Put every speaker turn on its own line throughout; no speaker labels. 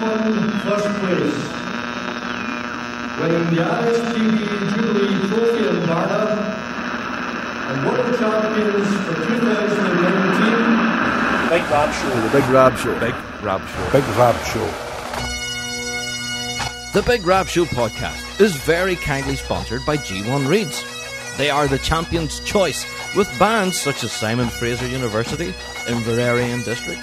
won first place, winning the ISTV Jubilee Trophy in Varna, and World Champions for 2019.
Big Rab Show.
The Big Rab Show.
Big Rab Show.
Big Rab Show.
The Big Rab Show podcast is very kindly sponsored by G1 Reeds. They are the champion's choice with bands such as Simon Fraser University, Inveraray and District,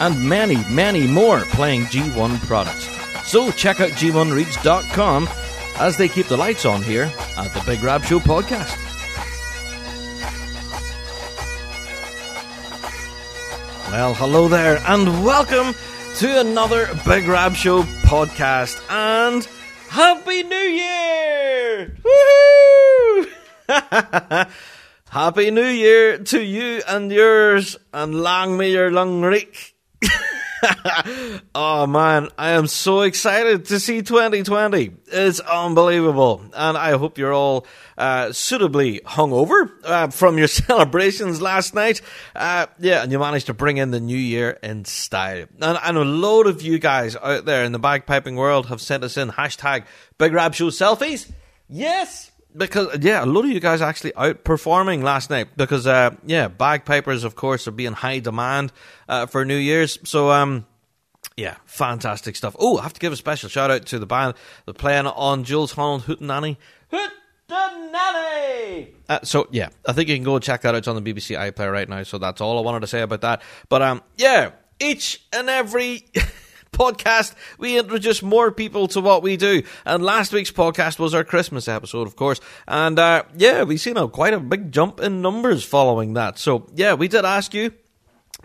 and many, many more playing G1 products. So check out G1Reeds.com as they keep the lights on here at the Big Rab Show podcast. Well, hello there, and welcome to another Big Rab Show podcast. And Happy New Year! Woohoo! Happy New Year to you and yours, and long may your long reek. oh man, I am so excited to see 2020. It's unbelievable. And I hope you're all uh, suitably hungover uh, from your celebrations last night. Uh, yeah, and you managed to bring in the new year in style. And, and a load of you guys out there in the bagpiping world have sent us in hashtag Big Rab Show selfies. Yes, because yeah, a lot of you guys actually outperforming last night because uh, yeah, bagpipers of course are being high demand uh, for New Year's. So um, yeah, fantastic stuff. Oh, I have to give a special shout out to the band that playing on Jools Holland Hootenanny. Hootenanny! Uh, so yeah, I think you can go check that out. It's on the BBC iPlayer right now. So that's all I wanted to say about that. But um, yeah, each and every. podcast, we introduce more people to what we do. And last week's podcast was our Christmas episode, of course. And uh, yeah, we've seen a, quite a big jump in numbers following that. So yeah, we did ask you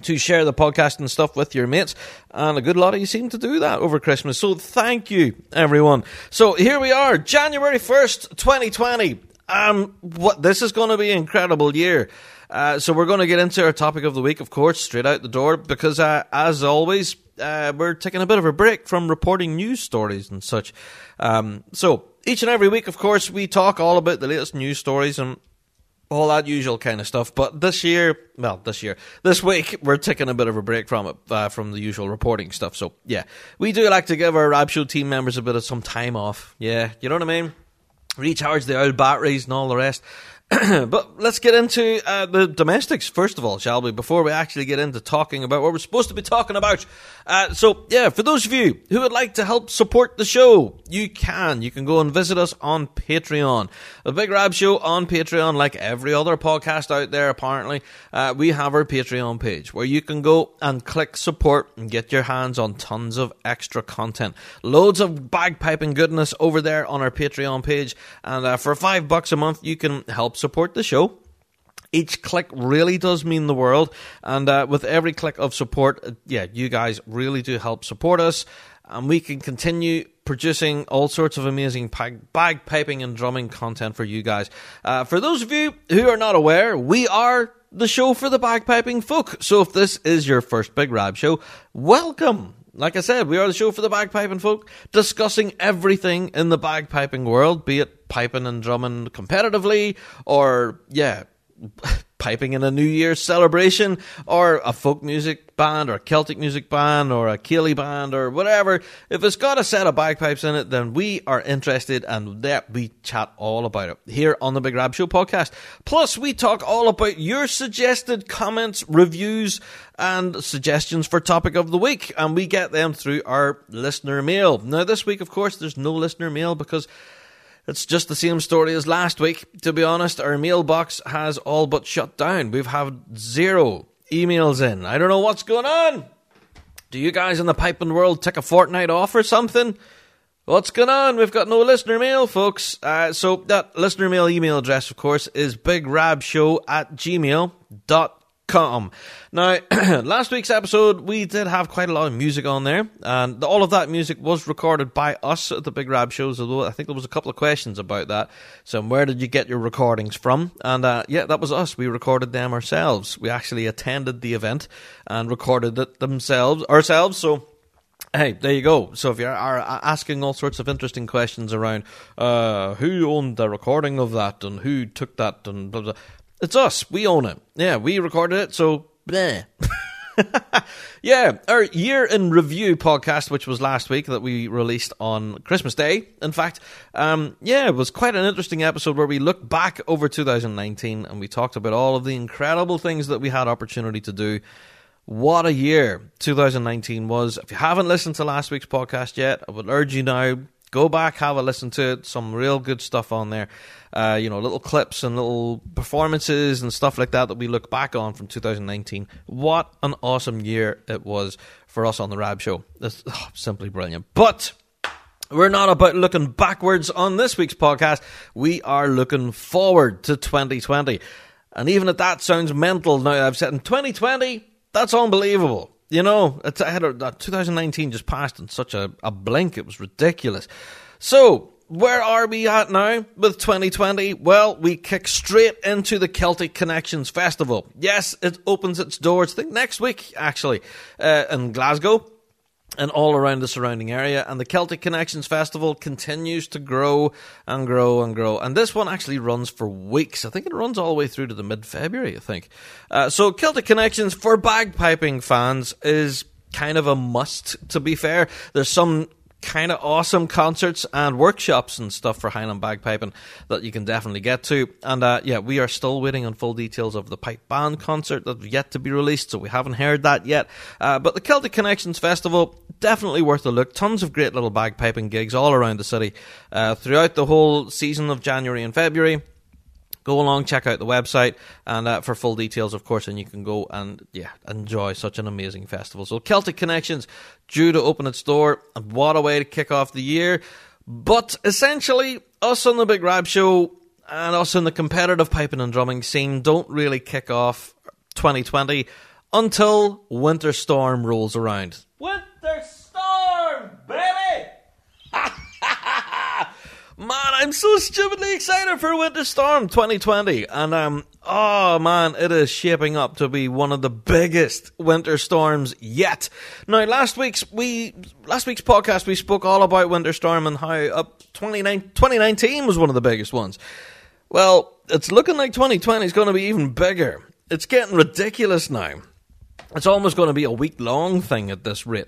to share the podcast and stuff with your mates, and a good lot of you seem to do that over Christmas. So thank you, everyone. So here we are, January first, twenty twenty. Um, what this is going to be an incredible year. Uh, so we're going to get into our topic of the week, of course, straight out the door, because uh, as always, uh, we're taking a bit of a break from reporting news stories and such. Um, so each and every week, of course, we talk all about the latest news stories and all that usual kind of stuff. But this year, well, this year, this week, we're taking a bit of a break from it, uh, from the usual reporting stuff. So yeah, we do like to give our Rab Show team members a bit of some time off. Yeah, you know what I mean? Recharge the old batteries and all the rest. but let's get into uh, the domestics first of all, shall we? Before we actually get into talking about what we're supposed to be talking about. Uh, so, yeah, for those of you who would like to help support the show, you can. You can go and visit us on Patreon. The Big Rab Show on Patreon, like every other podcast out there, apparently, uh, we have our Patreon page where you can go and click support and get your hands on tons of extra content. Loads of bagpiping goodness over there on our Patreon page. And uh, for five bucks a month, you can help support the show. Each click really does mean the world, and uh, with every click of support, uh, yeah, you guys really do help support us, and we can continue producing all sorts of amazing bag- bagpiping and drumming content for you guys. Uh, for those of you who are not aware, we are the show for the bagpiping folk. So if this is your first Big Rab show, welcome. Like I said, we are the show for the bagpiping folk, discussing everything in the bagpiping world, be it piping and drumming competitively, or, yeah, piping in a New Year's celebration, or a folk music band, or a Celtic music band, or a Ceilidh band, or whatever. If it's got a set of bagpipes in it, then we are interested and that we chat all about it here on the Big Rab Show podcast. Plus, we talk all about your suggested comments, reviews, and suggestions for topic of the week, and we get them through our listener mail. Now, this week, of course, there's no listener mail because it's just the same story as last week. To be honest, our mailbox has all but shut down. We've had zero emails in. I don't know what's going on. Do you guys in the piping world take a fortnight off or something? What's going on? We've got no listener mail, folks. Uh, so that listener mail email address, of course, is bigrabshow at gmail.com com. Now, last week's episode, we did have quite a lot of music on there, and all of that music was recorded by us at the Big Rab shows, although I think there was a couple of questions about that. So, where did you get your recordings from? And uh, yeah, that was us. We recorded them ourselves. We actually attended the event and recorded it themselves ourselves. So, Hey, there you go. So if you are asking all sorts of interesting questions around uh, who owned the recording of that and who took that and blah, blah, it's us. We own it. Yeah, we recorded it, so bleh. yeah, our year in review podcast, which was last week that we released on Christmas Day. In fact, um, yeah, it was quite an interesting episode where we looked back over 2019 and we talked about all of the incredible things that we had opportunity to do. What a year 2019 was. If you haven't listened to last week's podcast yet, I would urge you now go back, have a listen to it. Some real good stuff on there. Uh, you know, little clips and little performances and stuff like that that we look back on from 2019. What an awesome year it was for us on the Rab Show. It's oh, simply brilliant. But we're not about looking backwards on this week's podcast. We are looking forward to 2020. And even if that sounds mental now, I've said in 2020, that's unbelievable. You know, it's, I had a, 2019 just passed in such a, a blink. It was ridiculous. So, where are we at now with 2020? Well, we kick straight into the Celtic Connections Festival. Yes, it opens its doors, I think next week, actually, uh, in Glasgow and all around the surrounding area. And the Celtic Connections Festival continues to grow and grow and grow. And this one actually runs for weeks. I think it runs all the way through to the mid February, I think. Uh, so, Celtic Connections for bagpiping fans is kind of a must, to be fair. There's some kind of awesome concerts and workshops and stuff for Highland bagpiping that you can definitely get to. And uh, yeah, we are still waiting on full details of the pipe band concert that's yet to be released, so we haven't heard that yet. Uh, but the Celtic Connections Festival definitely worth a look. Tons of great little bagpiping gigs all around the city uh, throughout the whole season of January and February go along, check out the website, and uh, for full details, of course, and you can go and yeah enjoy such an amazing festival. So Celtic Connections due to open its door, and what a way to kick off the year! But essentially, us on the Big Rab Show and us in the competitive piping and drumming scene don't really kick off 2020 until Winter Storm rolls around. Winter Storm, baby! Man, I'm so stupidly excited for Winter Storm 2020. And um oh man, it is shaping up to be one of the biggest winter storms yet. Now last week's we last week's podcast we spoke all about Winter Storm and how up 2019 was one of the biggest ones. Well, it's looking like 2020 is going to be even bigger. It's getting ridiculous now. It's almost going to be a week long thing at this rate.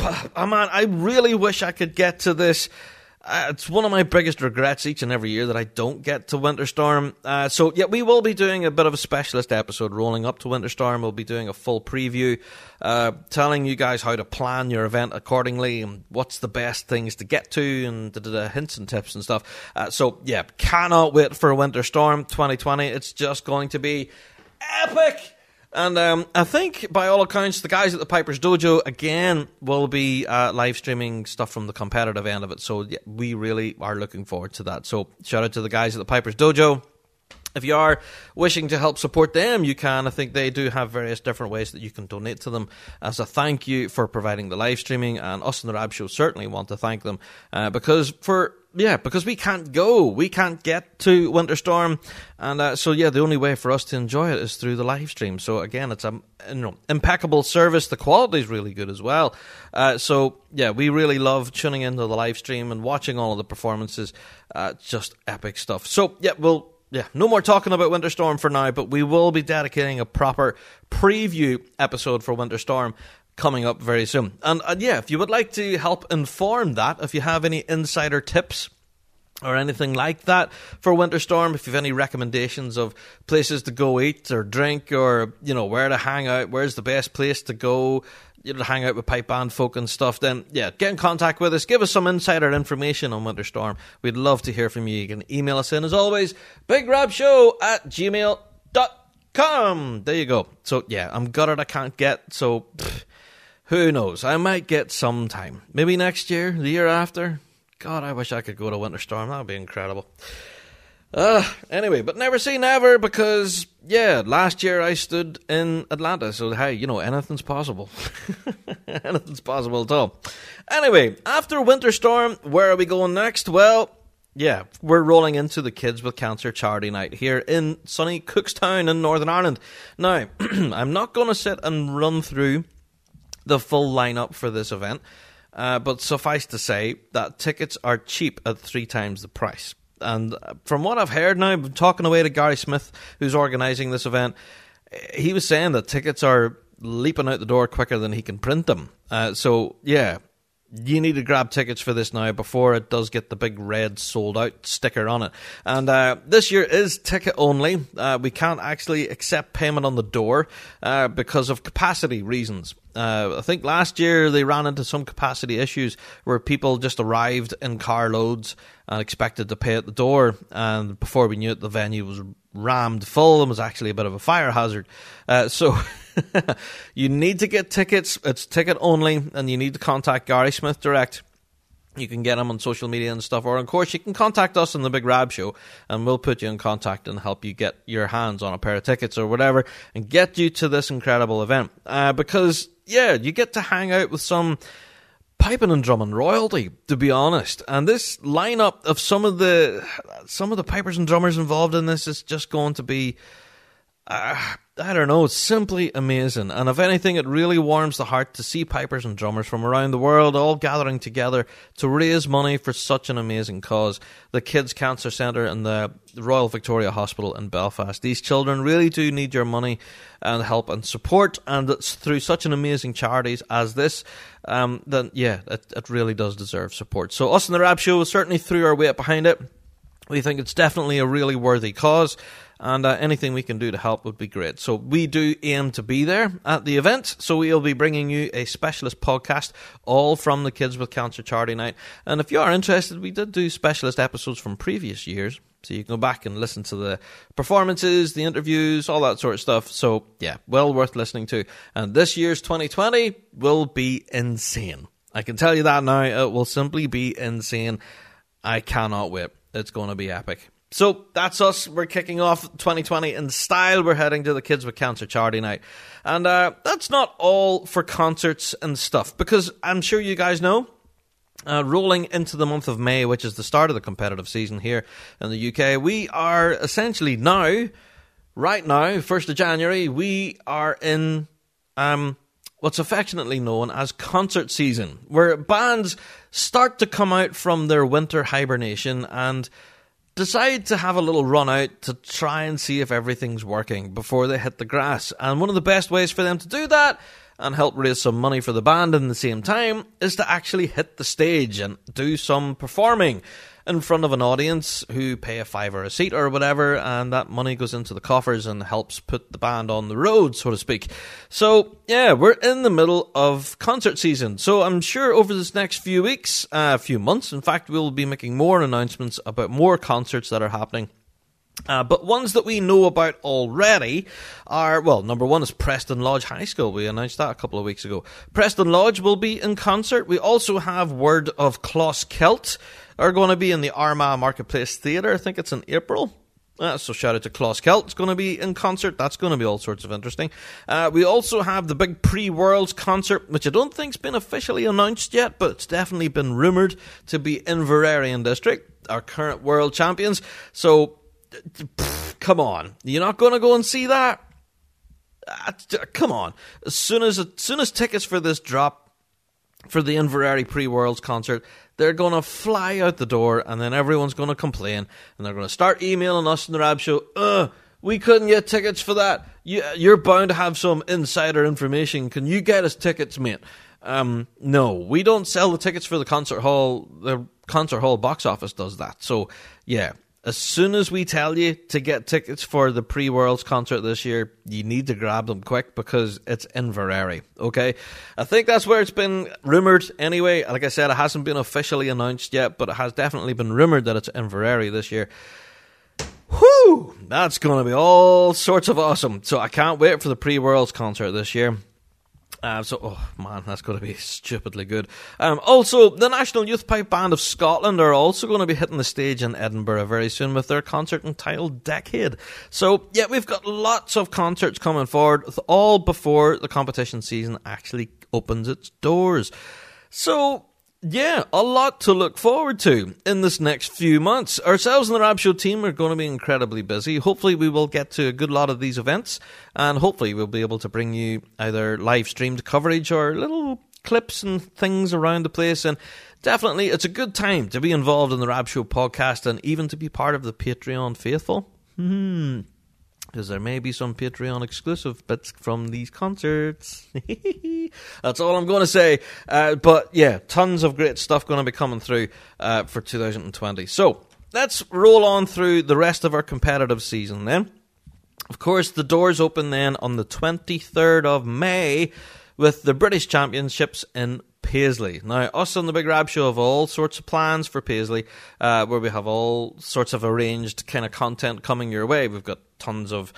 Oh man, I really wish I could get to this uh, it's one of my biggest regrets each and every year that I don't get to Winter Storm. Uh, so, yeah, we will be doing a bit of a specialist episode rolling up to Winter Storm. We'll be doing a full preview, uh, telling you guys how to plan your event accordingly and what's the best things to get to and da, hints and tips and stuff. Uh, so, yeah, cannot wait for Winter Storm 2020. It's just going to be epic. And um, I think, by all accounts, the guys at the Piper's Dojo again will be uh, live streaming stuff from the competitive end of it. So yeah, we really are looking forward to that. So shout out to the guys at the Piper's Dojo. If you are wishing to help support them, you can. I think they do have various different ways that you can donate to them as a thank you for providing the live streaming. And us and the Rab Show certainly want to thank them uh, because for yeah, because we can't go, we can't get to Winter Storm, and uh, so yeah, the only way for us to enjoy it is through the live stream. So again, it's a you know impeccable service. The quality is really good as well. Uh, so yeah, we really love tuning into the live stream and watching all of the performances. Uh, just epic stuff. So yeah, we'll yeah, no more talking about Winter Storm for now, but we will be dedicating a proper preview episode for Winter Storm coming up very soon. And uh, yeah, if you would like to help inform that, if you have any insider tips or anything like that for Winter Storm, if you have any recommendations of places to go eat or drink or, you know, where to hang out, where's the best place to go, you know, hang out with pipe band folk and stuff, then yeah, get in contact with us. Give us some insider information on Winter Storm. We'd love to hear from you. You can email us in as always, bigrabshow at gmail.com. There you go. So yeah, I'm gutted I can't get, so pff, who knows? I might get sometime. Maybe next year, the year after. God, I wish I could go to Winter Storm. That would be incredible. Uh, anyway, but never say never because, yeah, last year I stood in Atlanta, so hey, you know, anything's possible. anything's possible at all. Anyway, after Winter Storm, where are we going next? Well, yeah, we're rolling into the Kids with Cancer charity night here in sunny Cookstown in Northern Ireland. Now, I'm not going to sit and run through the full lineup for this event, uh, but suffice to say that tickets are cheap at three times the price. And from what I've heard now, talking away to Gary Smith, who's organising this event, he was saying that tickets are leaping out the door quicker than he can print them. Uh, so yeah, you need to grab tickets for this now before it does get the big red sold out sticker on it. And uh, this year is ticket only. Uh, we can't actually accept payment on the door uh, because of capacity reasons. Uh, I think last year they ran into some capacity issues where people just arrived in carloads and expected to pay at the door, and before we knew it, the venue was rammed full and was actually a bit of a fire hazard. Uh, so you need to get tickets. It's ticket only, and you need to contact Gary Smith direct. You can get him on social media and stuff, or of course you can contact us on the Big Rab Show, and we'll put you in contact and help you get your hands on a pair of tickets or whatever, and get you to this incredible event. Uh, because yeah, you get to hang out with some piping and drumming royalty, to be honest. And this lineup of some of the some of the pipers and drummers involved in this is just going to be. Uh, I don't know, it's simply amazing. And if anything, it really warms the heart to see pipers and drummers from around the world all gathering together to raise money for such an amazing cause. The Kids Cancer Centre and the Royal Victoria Hospital in Belfast. These children really do need your money and help and support, and it's through such an amazing charities as this, um, then yeah, it, it really does deserve support. So us in the Rab Show certainly threw our weight behind it. We think it's definitely a really worthy cause and uh, anything we can do to help would be great. So we do aim to be there at the event. So we'll be bringing you a specialist podcast, all from the Kids with Cancer Charity Night. And if you are interested, we did do specialist episodes from previous years. So you can go back and listen to the performances, the interviews, all that sort of stuff. So yeah, well worth listening to. And this year's 2020 will be insane. I can tell you that now. It will simply be insane. I cannot wait. It's going to be epic. So that's us. We're kicking off 2020 in style. We're heading to the Kids with Cancer Charity Night. And uh, that's not all for concerts and stuff, because I'm sure you guys know. Uh, rolling into the month of May, which is the start of the competitive season here in the UK, we are essentially now, right now, 1st of January, we are in um, what's affectionately known as concert season, where bands start to come out from their winter hibernation and decide to have a little run out to try and see if everything's working before they hit the grass. And one of the best ways for them to do that and help raise some money for the band in the same time is to actually hit the stage and do some performing in front of an audience who pay a fiver a seat or whatever, and that money goes into the coffers and helps put the band on the road, so to speak. So, yeah, we're in the middle of concert season. So, I'm sure over this next few weeks, a uh, few months, in fact, we'll be making more announcements about more concerts that are happening. Uh, but ones that we know about already are, well, number one is Preston Lodge High School. We announced that a couple of weeks ago. Preston Lodge will be in concert. We also have word of Closkelt are going to be in the Armagh Marketplace Theatre. I think it's in April. Uh, so shout out to Closkelt. It's going to be in concert. That's going to be all sorts of interesting. Uh, we also have the big pre-Worlds concert, which I don't think's been officially announced yet, but it's definitely been rumoured to be Inveraray and District, our current world champions. So, pff, come on, you're not going to go and see that? Uh, come on. As soon as as soon as tickets for this drop for the Inveraray pre-Worlds concert, they're going to fly out the door, and then everyone's going to complain, and they're going to start emailing us in the Rab Show. Ugh, we couldn't get tickets for that. You, you're bound to have some insider information. Can you get us tickets, mate? Um, no, we don't sell the tickets for the concert hall. The concert hall box office does that. So, yeah, as soon as we tell you to get tickets for the pre Worlds concert this year, you need to grab them quick because it's Inveraray. Okay, I think that's where it's been rumored anyway. Like I said, it hasn't been officially announced yet, but it has definitely been rumored that it's Inveraray this year. Whew, that's going to be all sorts of awesome. So I can't wait for the pre Worlds concert this year. Uh, so, oh man, that's going to be stupidly good. Um, also, the National Youth Pipe Band of Scotland are also going to be hitting the stage in Edinburgh very soon with their concert entitled Decade. So, yeah, we've got lots of concerts coming forward, all before the competition season actually opens its doors. So, yeah, a lot to look forward to in this next few months. Ourselves and the Rab Show team are going to be incredibly busy. Hopefully, we will get to a good lot of these events, and hopefully, we'll be able to bring you either live streamed coverage or little clips and things around the place. And definitely, it's a good time to be involved in the Rab Show podcast and even to be part of the Patreon faithful. Hmm. Because there may be some Patreon exclusive bits from these concerts. That's all I'm going to say. Uh, but yeah, tons of great stuff going to be coming through uh, for 2020. So let's roll on through the rest of our competitive season then. Of course, the doors open then on the 23rd of May with the British Championships in Paisley. Now, us on the Big Rab Show have all sorts of plans for Paisley, uh, where we have all sorts of arranged kind of content coming your way. We've got tons of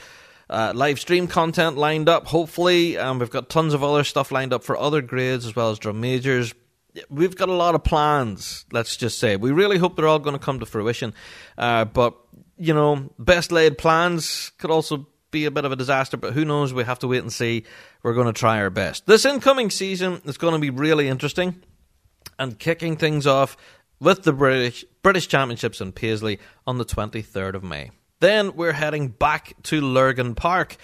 uh, live stream content lined up, hopefully, we've got tons of other stuff lined up for other grades as well as drum majors. We've got a lot of plans, let's just say. We really hope they're all going to come to fruition. Uh, but, you know, best laid plans could also be a bit of a disaster, but who knows? We have to wait and see. We're going to try our best. This incoming season is going to be really interesting and kicking things off with the British British Championships in Paisley on the 23rd of May. Then we're heading back to Lurgan Park.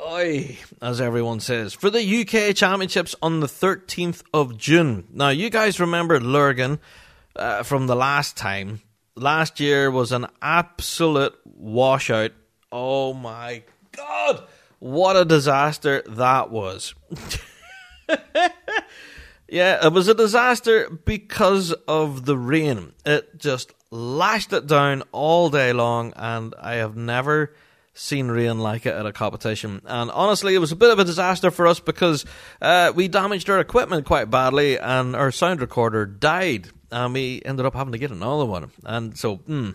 Oi, as everyone says, for the UK Championships on the 13th of June. Now, you guys remember Lurgan uh, from the last time. Last year was an absolute washout Oh my god! What a disaster that was. yeah, it was a disaster because of the rain. It just lashed it down all day long, and I have never seen rain like it at a competition. And honestly, it was a bit of a disaster for us because uh, we damaged our equipment quite badly, and our sound recorder died, and we ended up having to get another one. And so, hmm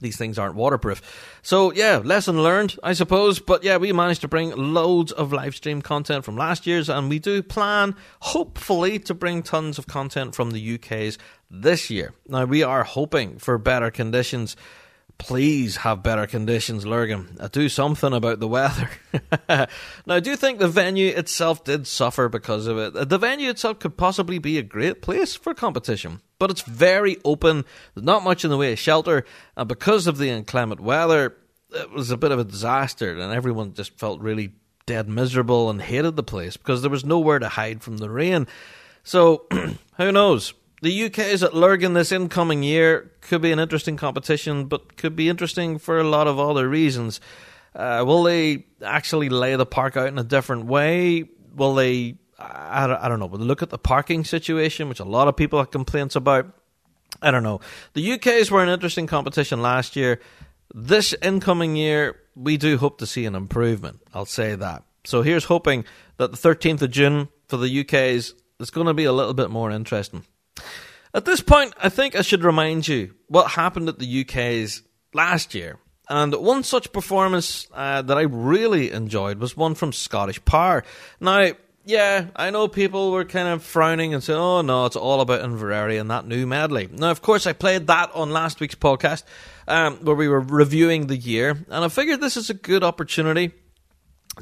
these things aren't waterproof. So yeah, lesson learned, I suppose. But yeah, we managed to bring loads of live stream content from last year's, and we do plan, hopefully, to bring tons of content from the UK's this year. Now we are hoping for better conditions please have better conditions, Lurgan. Do something about the weather. now, do think the venue itself did suffer because of it. The venue itself could possibly be a great place for competition, but it's very open. There's not much in the way of shelter, and because of the inclement weather, it was a bit of a disaster, and everyone just felt really dead miserable and hated the place because there was nowhere to hide from the rain. So, who knows? The UK is at Lurgan this incoming year. Could be an interesting competition, but could be interesting for a lot of other reasons. Uh, will they actually lay the park out in a different way? Will they? I, I don't know. They look at the parking situation, which a lot of people have complaints about? I don't know. The UK's were an interesting competition last year. This incoming year, we do hope to see an improvement. I'll say that. So here's hoping that the 13th of June for the UK's is going to be a little bit more interesting. At this point, I think I should remind you what happened at the UK's last year. And one such performance uh, that I really enjoyed was one from Scottish Power. Now, yeah, I know people were kind of frowning and saying, oh no, it's all about Inveraray and that new medley. Now, of course, I played that on last week's podcast um, where we were reviewing the year, and I figured this is a good opportunity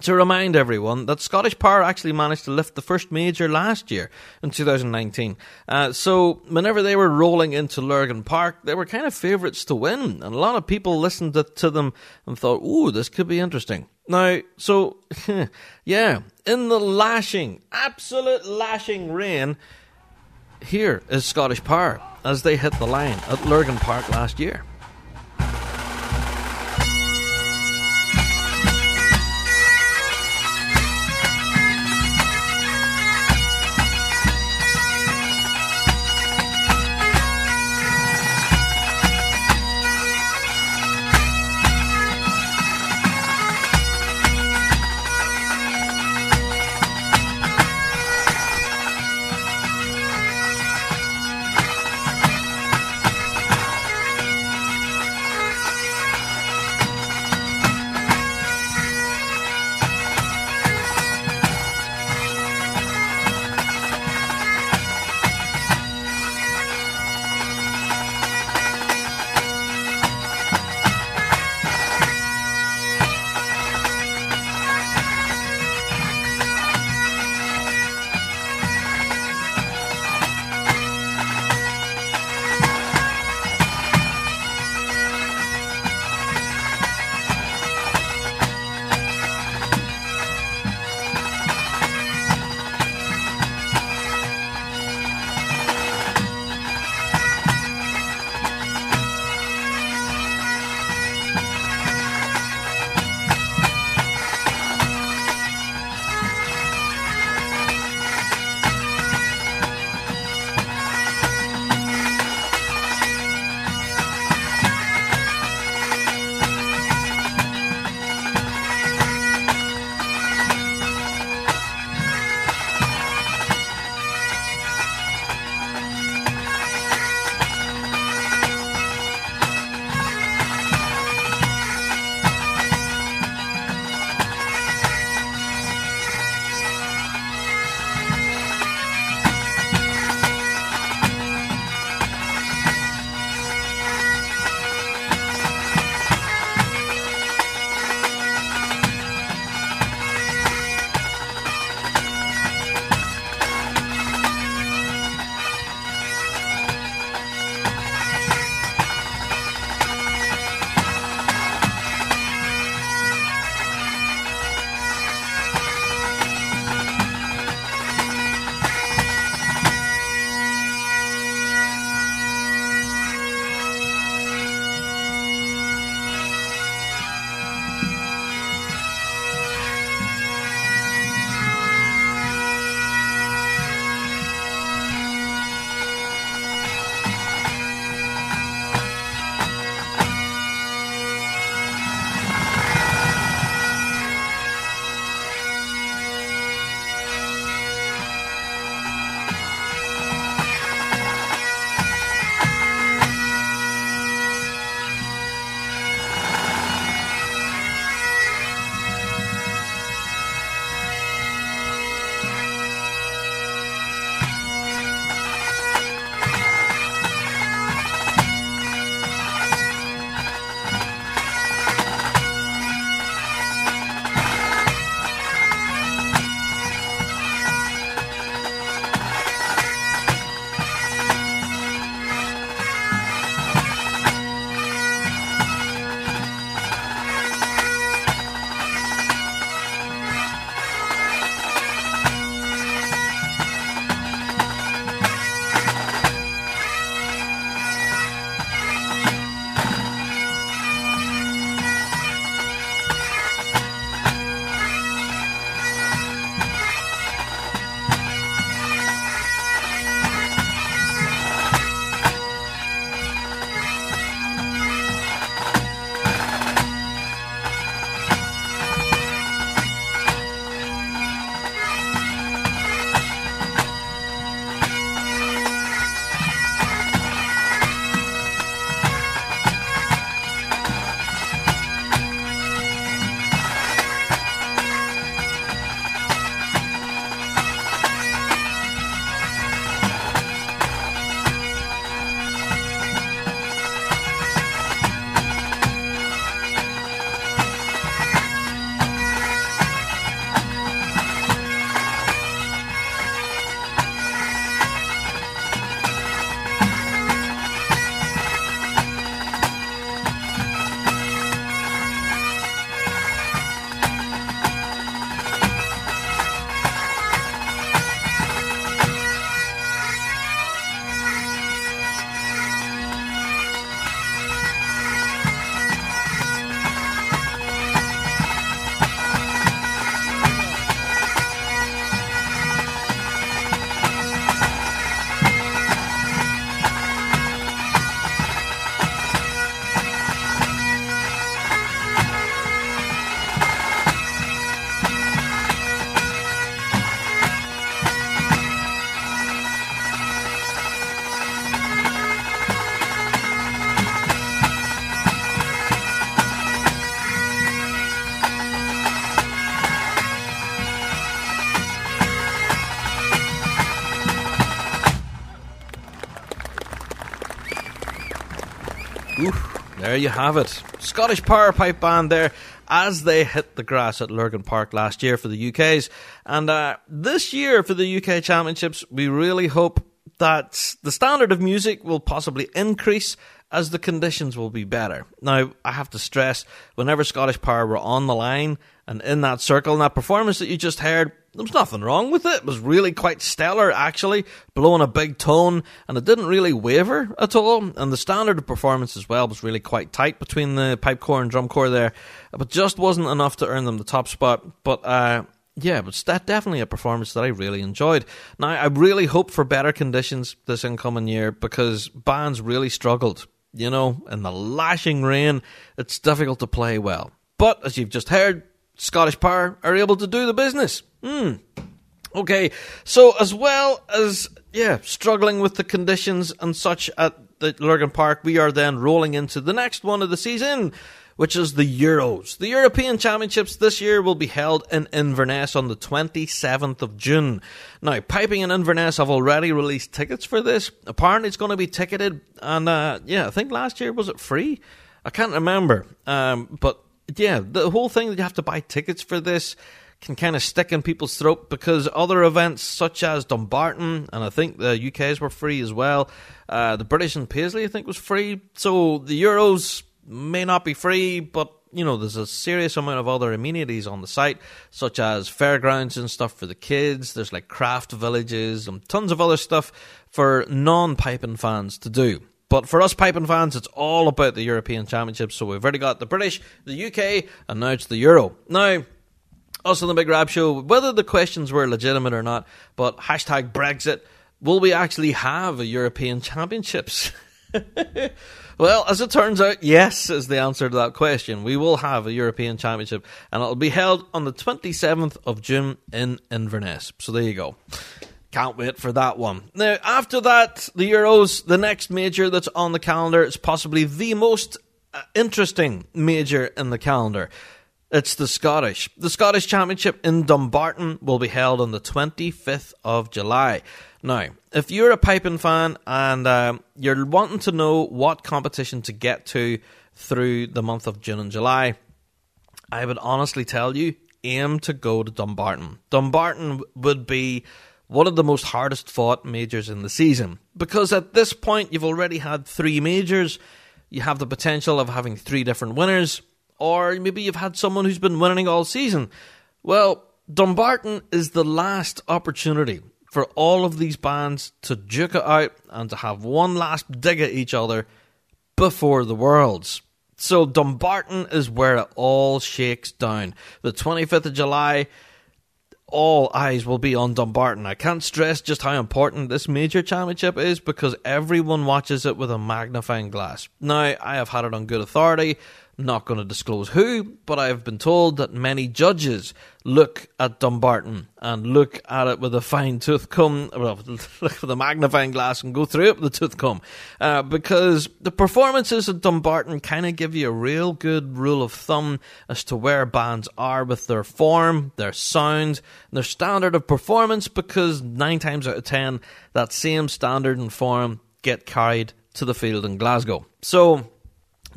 to remind everyone that Scottish Power actually managed to lift the first major last year in 2019. Uh, so whenever they were rolling into Lurgan Park, they were kind of favourites to win, and a lot of people listened to, to them and thought, "Ooh, this could be interesting." Now, so yeah, in the lashing, absolute lashing rain, here is Scottish Power as they hit the line at Lurgan Park last year. There you have it. Scottish Power Pipe Band there as they hit the grass at Lurgan Park last year for the UK's. And uh, this year for the UK Championships, we really hope that the standard of music will possibly increase as the conditions will be better. Now, I have to stress, whenever Scottish Power were on the line and in that circle, and that performance that you just heard, there was nothing wrong with it. It was really quite stellar, actually, blowing a big tone, and it didn't really waver at all. And the standard of performance as well was really quite tight between the pipe corps and drum corps there, but just wasn't enough to earn them the top spot. But uh, yeah, but that definitely a performance that I really enjoyed. Now, I really hope for better conditions this incoming year because bands really struggled. You know, in the lashing rain, it's difficult to play well. But as you've just heard, Scottish Power are able to do the business. Hmm. Okay, so as well as yeah, struggling with the conditions and such at the Lurgan Park, we are then rolling into the next one of the season, which is the Euros. The European Championships this year will be held in Inverness on the 27th of June. Now, Piping and Inverness have already released tickets for this. Apparently, it's going to be ticketed, and uh, yeah, I think last year was it free? I can't remember, um, but yeah, the whole thing that you have to buy tickets for this can kind of stick in people's throat because other events such as Dumbarton and I think the UK's were free as well. Uh, the British and Paisley I think was free. So the Euros may not be free, but you know, there's a serious amount of other amenities on the site, such as fairgrounds and stuff for the kids. There's like craft villages and tons of other stuff for non piping fans to do. But for us piping fans, it's all about the European Championships. So we've already got the British, the UK, and now it's the Euro. Now, us on the Big Rab Show, whether the questions were legitimate or not, but hashtag Brexit, will we actually have a European Championships? well, as it turns out, yes is the answer to that question. We will have a European Championship, and it'll be held on the 27th of June in Inverness. So there you go. Can't wait for that one. Now, after that, the Euros, the next major that's on the calendar, is possibly the most uh, interesting major in the calendar. It's the Scottish. The Scottish Championship in Dumbarton will be held on the 25th of July. Now, if you're a piping fan and um, you're wanting to know what competition to get to through the month of June and July, I would honestly tell you aim to go to Dumbarton. Dumbarton would be one of the most hardest fought majors in the season because at this point you've already had three majors. You have the potential of having three different winners, or maybe you've had someone who's been winning all season. Well, Dumbarton is the last opportunity for all of these bands to duke it out and to have one last dig at each other before the Worlds. So Dumbarton is where it all shakes down. The 25th of July, all eyes will be on Dumbarton. I can't stress just how important this major championship is because everyone watches it with a magnifying glass. Now, I have had it on good authority not going to disclose who, but I've been told that many judges look at Dumbarton and look at it with a fine tooth comb, well, look with a magnifying glass and go through it with a tooth comb. Uh, because the performances at Dumbarton kind of give you a real good rule of thumb as to where bands are with their form, their sound, their standard of performance, because nine times out of ten, that same standard and form get carried to the field in Glasgow. So,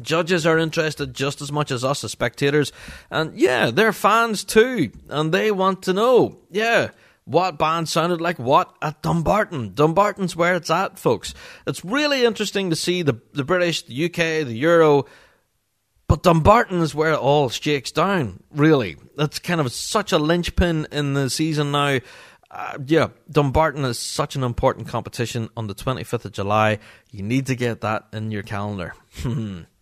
Judges are interested just as much as us as spectators. And yeah, they're fans too. And they want to know, yeah, what band sounded like what at Dumbarton. Dumbarton's where it's at, folks. It's really interesting to see the, the British, the UK, the Euro. But Dumbarton is where it all shakes down, really. That's kind of such a linchpin in the season now. Uh, yeah, Dumbarton is such an important competition on the 25th of July. You need to get that in your calendar.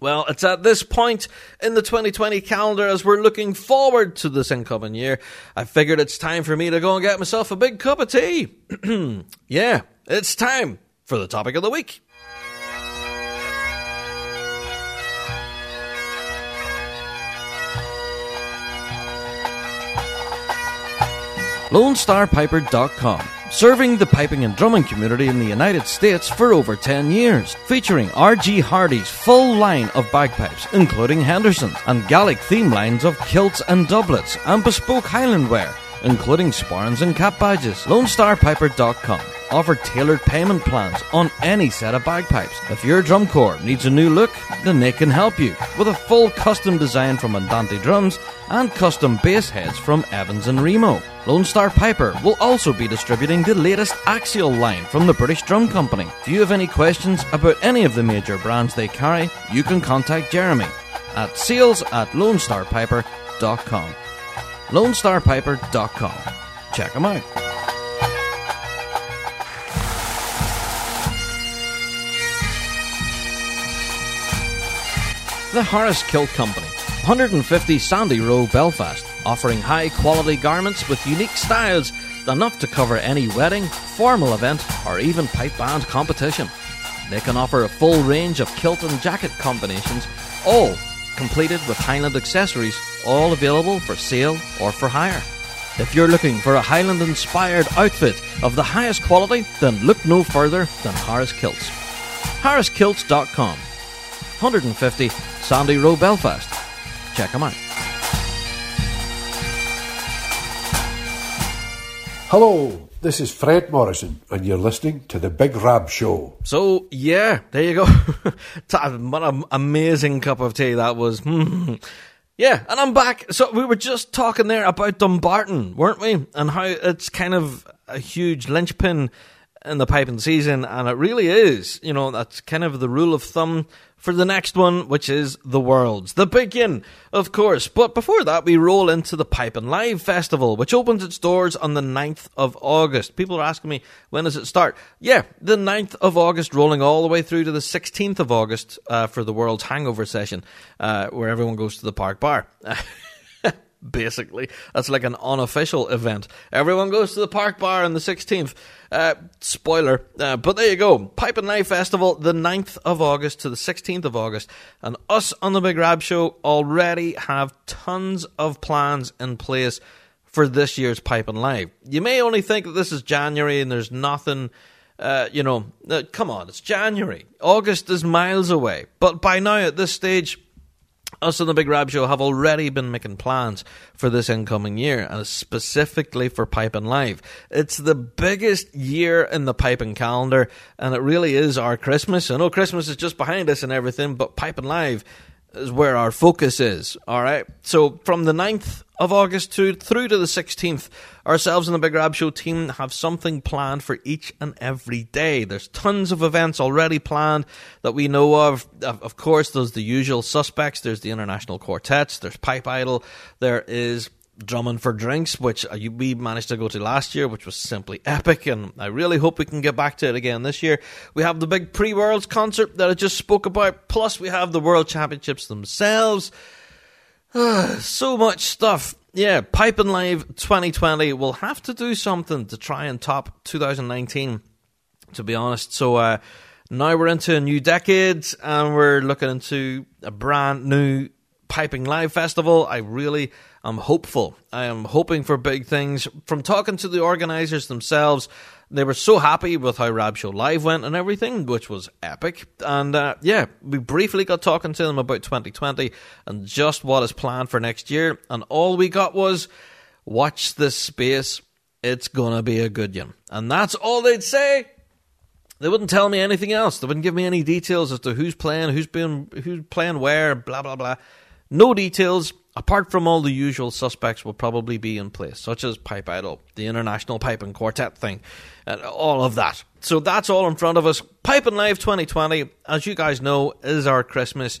Well, it's at this point in the 2020 calendar as we're looking forward to this incoming year. I figured it's time for me to go and get myself a big cup of tea. yeah, it's time for the topic of the week. LoneStarPiper.com serving the piping and drumming community in the United States for over 10 years, featuring R.G. Hardy's full line of bagpipes, including Henderson's and Gallic theme lines of kilts and doublets, and bespoke Highland wear. Including sporrans and cap badges. LoneStarPiper.com offer tailored payment plans on any set of bagpipes. If your drum corps needs a new look, then they can help you with a full custom design from Andante Drums and custom bass heads from Evans and Remo. Lone Star Piper will also be distributing the latest Axial line from the British Drum Company. If you have any questions about any of the major brands they carry, you can contact Jeremy at sales at lonestarpiper.com. lonestarpiper.com. Check them out. The Harris Kilt Company, 150 Sandy Row, Belfast, offering high quality garments with unique styles enough to cover any wedding, formal event, or even pipe band competition. They can offer a full range of kilt and jacket combinations, all completed with Highland accessories, all available for sale or for hire. If you're looking for a Highland inspired outfit of the highest quality, then look no further than Harris Kilts. HarrisKilts.com 150 Sandy Row, Belfast. Check them out.
Hello, this is Fred Morrison, and you're listening to The Big Rab Show.
So, yeah, there you go. what an amazing cup of tea that was. Hmm. yeah, and I'm back. So, we were just talking there about Dumbarton, weren't we? And how it's kind of a huge linchpin in the piping season, and it really is. You know, that's kind of the rule of thumb for the next one, which is the Worlds. The begin, of course. But before that, we roll into the Piping Live Festival, which opens its doors on the 9th of August. People are asking me, when does it start? Yeah, the 9th of August, rolling all the way through to the 16th of August uh, for the World's Hangover session, uh, where everyone goes to the park bar. basically. That's like an unofficial event. Everyone goes to the park bar on the 16th. Uh, spoiler. Uh, but there you go. Piping Live Festival, the 9th of August to the 16th of August. And us on the Big Rab Show already have tons of plans in place for this year's Piping Live. You may only think that this is January and there's nothing. Uh, you know, uh, come on, it's January. August is miles away. But by now, at this stage, us on the Big Rab Show have already been making plans for this incoming year, and specifically for Piping Live. It's the biggest year in the Piping calendar, and it really is our Christmas. I know Christmas is just behind us and everything, but Piping Live is where our focus is. All right. So from the 9th of August to through to the 16th, ourselves and the Big Rab Show team have something planned for each and every day. There's tons of events already planned that we know of. Of course, there's the usual suspects. There's the international quartets. There's Pipe Idol. There is Drumming for Drinks, which uh, we managed to go to last year, which was simply epic, and I really hope we can get back to it again this year. We have the big pre Worlds concert that I just spoke about, plus we have the World Championships themselves. so much stuff. Yeah, Piping Live 2020 will have to do something to try and top 2019, to be honest. So, uh, now we're into a new decade and we're looking into a brand new Piping Live Festival. I really am hopeful. I am hoping for big things. From talking to the organisers themselves, they were so happy with how Rab Show Live went and everything, which was epic. And uh, yeah, we briefly got talking to them about 2020 and just what is planned for next year. And all we got was watch this space. It's going to be a good one. And that's all they'd say. They wouldn't tell me anything else. They wouldn't give me any details as to who's playing, who's been, who's playing where, blah blah blah. No details, apart from all the usual suspects, will probably be in place, such as Pipe Idol, the International Piping Quartet thing, and all of that. So that's all in front of us. Piping Live 2020, as you guys know, is our Christmas,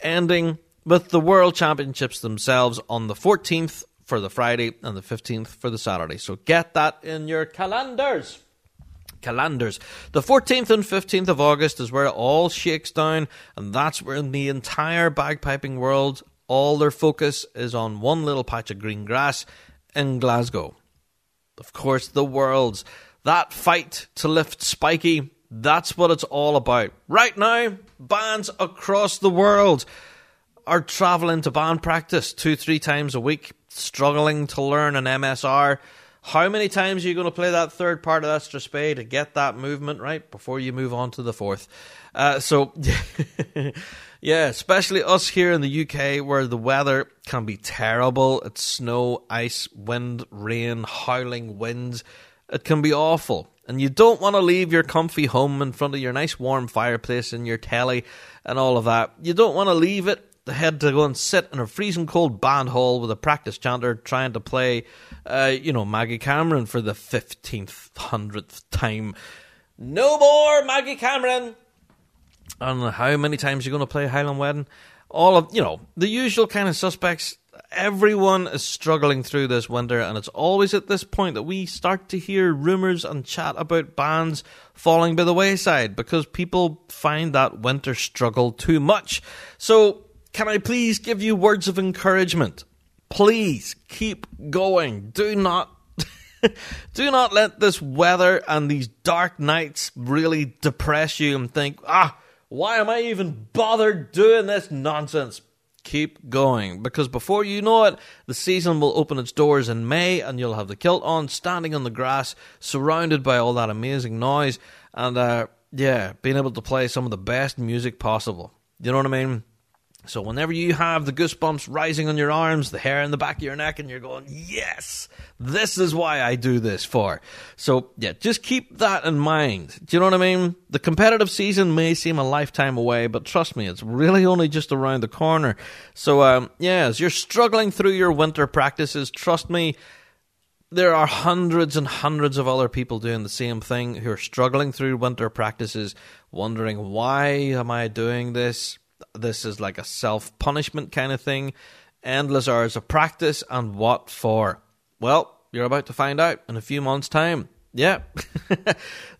ending with the World Championships themselves on the 14th for the Friday and the 15th for the Saturday. So get that in your calendars calendars. The 14th and 15th of August is where it all shakes down, and that's where the entire bagpiping world, all their focus is on one little patch of green grass in Glasgow. Of course, the world's that fight to lift Spiky, that's what it's all about. Right now, bands across the world are travelling to band practice two, three times a week, struggling to learn an MSR how many times are you going to play that third part of Extra Spade to get that movement right before you move on to the fourth? Uh, so, Yeah, especially us here in the UK where the weather can be terrible. It's snow, ice, wind, rain, howling winds. It can be awful. And you don't want to leave your comfy home in front of your nice warm fireplace and your telly and all of that. You don't want to leave it to head to go and sit in a freezing cold band hall with a practice chanter trying to play, uh, you know, Maggie Cameron for the 15th, 100th time. No more Maggie Cameron! And how many times you're going to play Highland Wedding? All of, you know, the usual kind of suspects everyone is struggling through this winter, and it's always at this point that we start to hear rumours and chat about bands falling by the wayside because people find that winter struggle too much. So, can I please give you words of encouragement? Please keep going. Do not. do not let this weather and these dark nights really depress you and think, ah, why am I even bothered doing this nonsense? keep going because before you know it, the season will open its doors in May and you'll have the kilt on, standing on the grass, surrounded by all that amazing noise, and uh, yeah, being able to play some of the best music possible. You know what I mean? So whenever you have the goosebumps rising on your arms, the hair in the back of your neck, and you're going, yes, this is why I do this for. So yeah, just keep that in mind. Do you know what I mean? The competitive season may seem a lifetime away, but trust me, it's really only just around the corner. So um, yeah, as you're struggling through your winter practices, trust me, there are hundreds and hundreds of other people doing the same thing who are struggling through winter practices, wondering why am I doing this? This is like a self punishment kind of thing. Endless hours of practice, and what for? Well, you're about to find out in a few months' time. Yeah.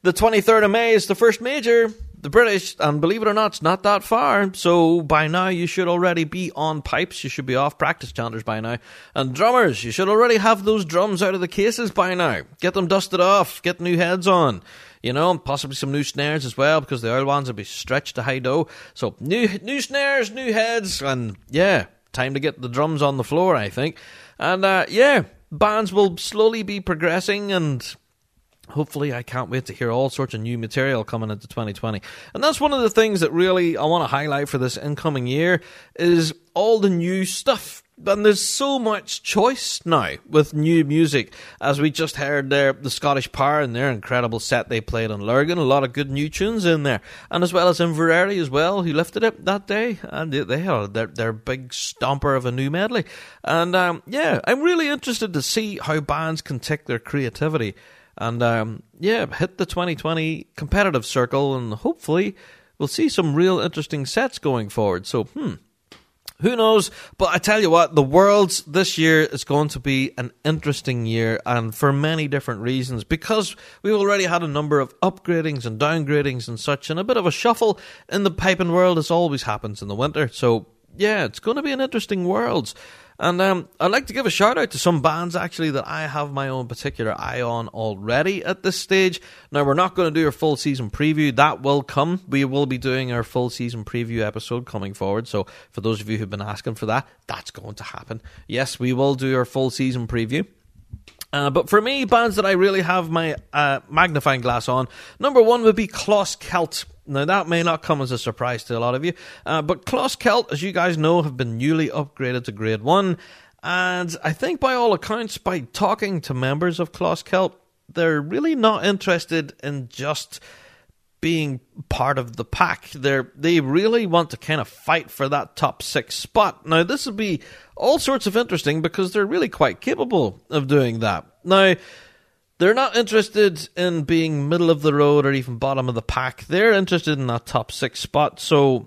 the 23rd of May is the first major. The British, and believe it or not, it's not that far. So by now you should already be on pipes. You should be off practice chanters by now. And drummers, you should already have those drums out of the cases by now. Get them dusted off. Get new heads on you know, possibly some new snares as well because the old ones will be stretched to high dough. So new new snares, new heads, and yeah, time to get the drums on the floor. I think, and uh, yeah, bands will slowly be progressing and. Hopefully, I can't wait to hear all sorts of new material coming into 2020. And that's one of the things that really I want to highlight for this incoming year is all the new stuff and there's so much choice now with new music. As we just heard there, the Scottish Power and their incredible set they played on Lurgan, a lot of good new tunes in there, and as well as Inveraray as well, who lifted it that day, and they had their their big stomper of a new medley. And um, yeah, I'm really interested to see how bands can take their creativity and um, yeah, hit the 2020 competitive circle, and hopefully we'll see some real interesting sets going forward. So, hmm. Who knows? But I tell you what, the Worlds this year is going to be an interesting year, and for many different reasons. Because we've already had a number of upgradings and downgradings and such, and a bit of a shuffle in the piping world, as always happens in the winter. So, yeah, it's going to be an interesting Worlds. And um, I'd like to give a shout out to some bands actually that I have my own particular eye on already at this stage. Now, we're not going to do our full season preview, that will come. We will be doing our full season preview episode coming forward. So, for those of you who've been asking for that, that's going to happen. Yes, we will do our full season preview. Uh, but for me, bands that I really have my uh, magnifying glass on, number one would be Closkelt. Now, that may not come as a surprise to a lot of you, uh, but Closkelt, as you guys know, have been newly upgraded to Grade 1. And I think, by all accounts, by talking to members of Closkelt, they're really not interested in just being part of the pack. They they really want to kind of fight for that top six spot. Now this will be all sorts of interesting because they're really quite capable of doing that. Now they're not interested in being middle of the road or even bottom of the pack. They're interested in that top six spot. So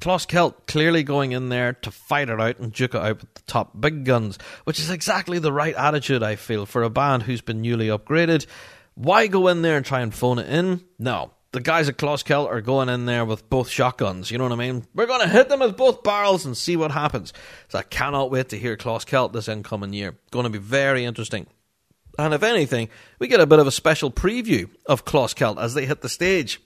Closkelt clearly going in there to fight it out and duke it out with the top big guns, which is exactly the right attitude I feel for a band who's been newly upgraded. Why go in there and try and phone it in? No. The guys at Closkelt are going in there with both shotguns, you know what I mean? We're going to hit them with both barrels and see what happens. So I cannot wait to hear Closkelt this incoming year. Going to be very interesting. And if anything, we get a bit of a special preview of Closkelt as they hit the stage